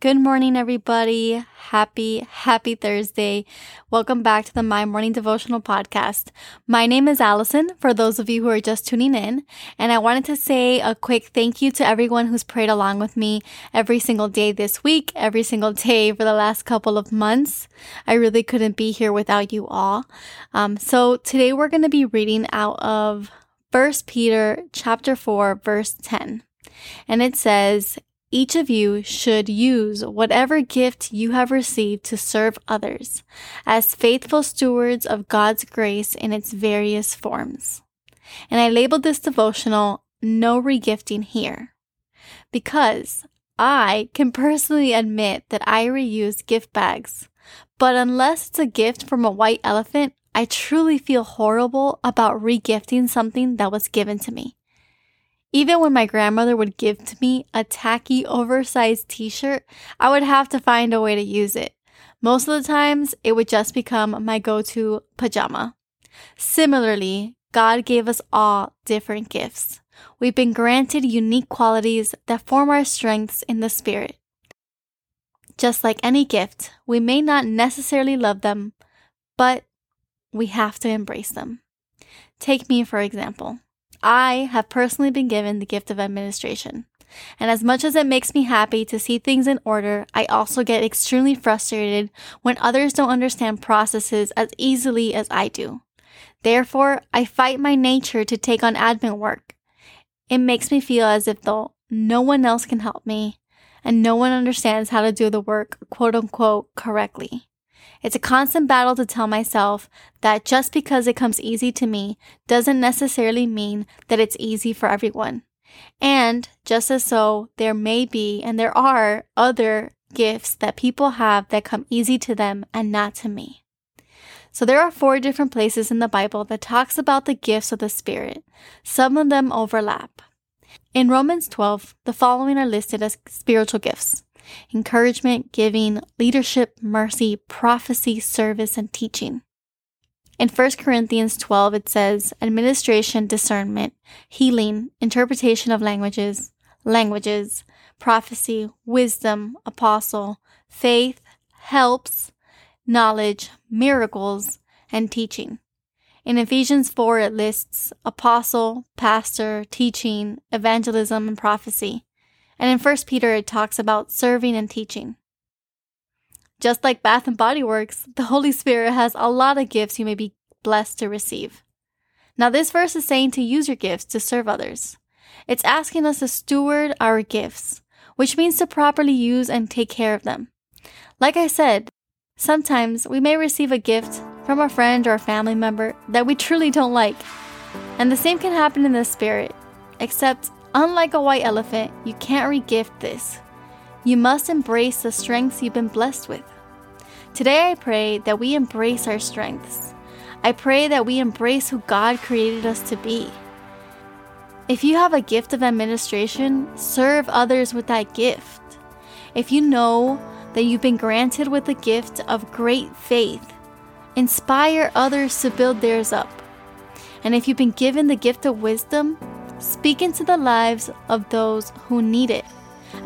Good morning, everybody. Happy, happy Thursday. Welcome back to the My Morning Devotional Podcast. My name is Alison, for those of you who are just tuning in, and I wanted to say a quick thank you to everyone who's prayed along with me every single day this week, every single day for the last couple of months. I really couldn't be here without you all. Um, so today we're going to be reading out of 1 Peter chapter 4, verse 10. And it says, each of you should use whatever gift you have received to serve others as faithful stewards of God's grace in its various forms. And I labeled this devotional No Regifting Here because I can personally admit that I reuse gift bags. But unless it's a gift from a white elephant, I truly feel horrible about regifting something that was given to me. Even when my grandmother would give to me a tacky, oversized t shirt, I would have to find a way to use it. Most of the times, it would just become my go to pajama. Similarly, God gave us all different gifts. We've been granted unique qualities that form our strengths in the Spirit. Just like any gift, we may not necessarily love them, but we have to embrace them. Take me, for example. I have personally been given the gift of administration. And as much as it makes me happy to see things in order, I also get extremely frustrated when others don't understand processes as easily as I do. Therefore, I fight my nature to take on admin work. It makes me feel as if though no one else can help me and no one understands how to do the work quote unquote correctly. It's a constant battle to tell myself that just because it comes easy to me doesn't necessarily mean that it's easy for everyone. And just as so, there may be and there are other gifts that people have that come easy to them and not to me. So there are four different places in the Bible that talks about the gifts of the Spirit. Some of them overlap. In Romans 12, the following are listed as spiritual gifts encouragement, giving, leadership, mercy, prophecy, service, and teaching. In 1 Corinthians 12, it says administration, discernment, healing, interpretation of languages, languages, prophecy, wisdom, apostle, faith, helps, knowledge, miracles, and teaching. In Ephesians 4, it lists apostle, pastor, teaching, evangelism, and prophecy. And in 1 Peter, it talks about serving and teaching. Just like Bath and Body Works, the Holy Spirit has a lot of gifts you may be blessed to receive. Now, this verse is saying to use your gifts to serve others. It's asking us to steward our gifts, which means to properly use and take care of them. Like I said, sometimes we may receive a gift from a friend or a family member that we truly don't like. And the same can happen in the spirit, except Unlike a white elephant, you can't regift this. You must embrace the strengths you've been blessed with. Today, I pray that we embrace our strengths. I pray that we embrace who God created us to be. If you have a gift of administration, serve others with that gift. If you know that you've been granted with the gift of great faith, inspire others to build theirs up. And if you've been given the gift of wisdom, Speak into the lives of those who need it.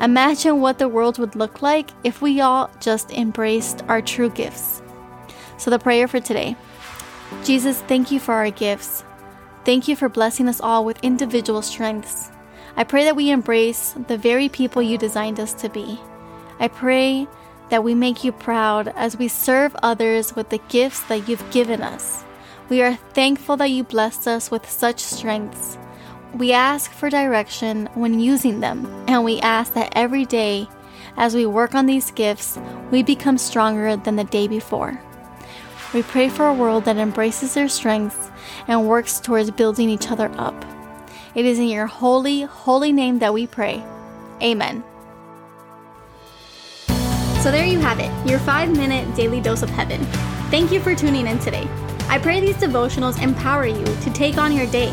Imagine what the world would look like if we all just embraced our true gifts. So, the prayer for today Jesus, thank you for our gifts. Thank you for blessing us all with individual strengths. I pray that we embrace the very people you designed us to be. I pray that we make you proud as we serve others with the gifts that you've given us. We are thankful that you blessed us with such strengths. We ask for direction when using them, and we ask that every day, as we work on these gifts, we become stronger than the day before. We pray for a world that embraces their strengths and works towards building each other up. It is in your holy, holy name that we pray. Amen. So there you have it, your five minute daily dose of heaven. Thank you for tuning in today. I pray these devotionals empower you to take on your day.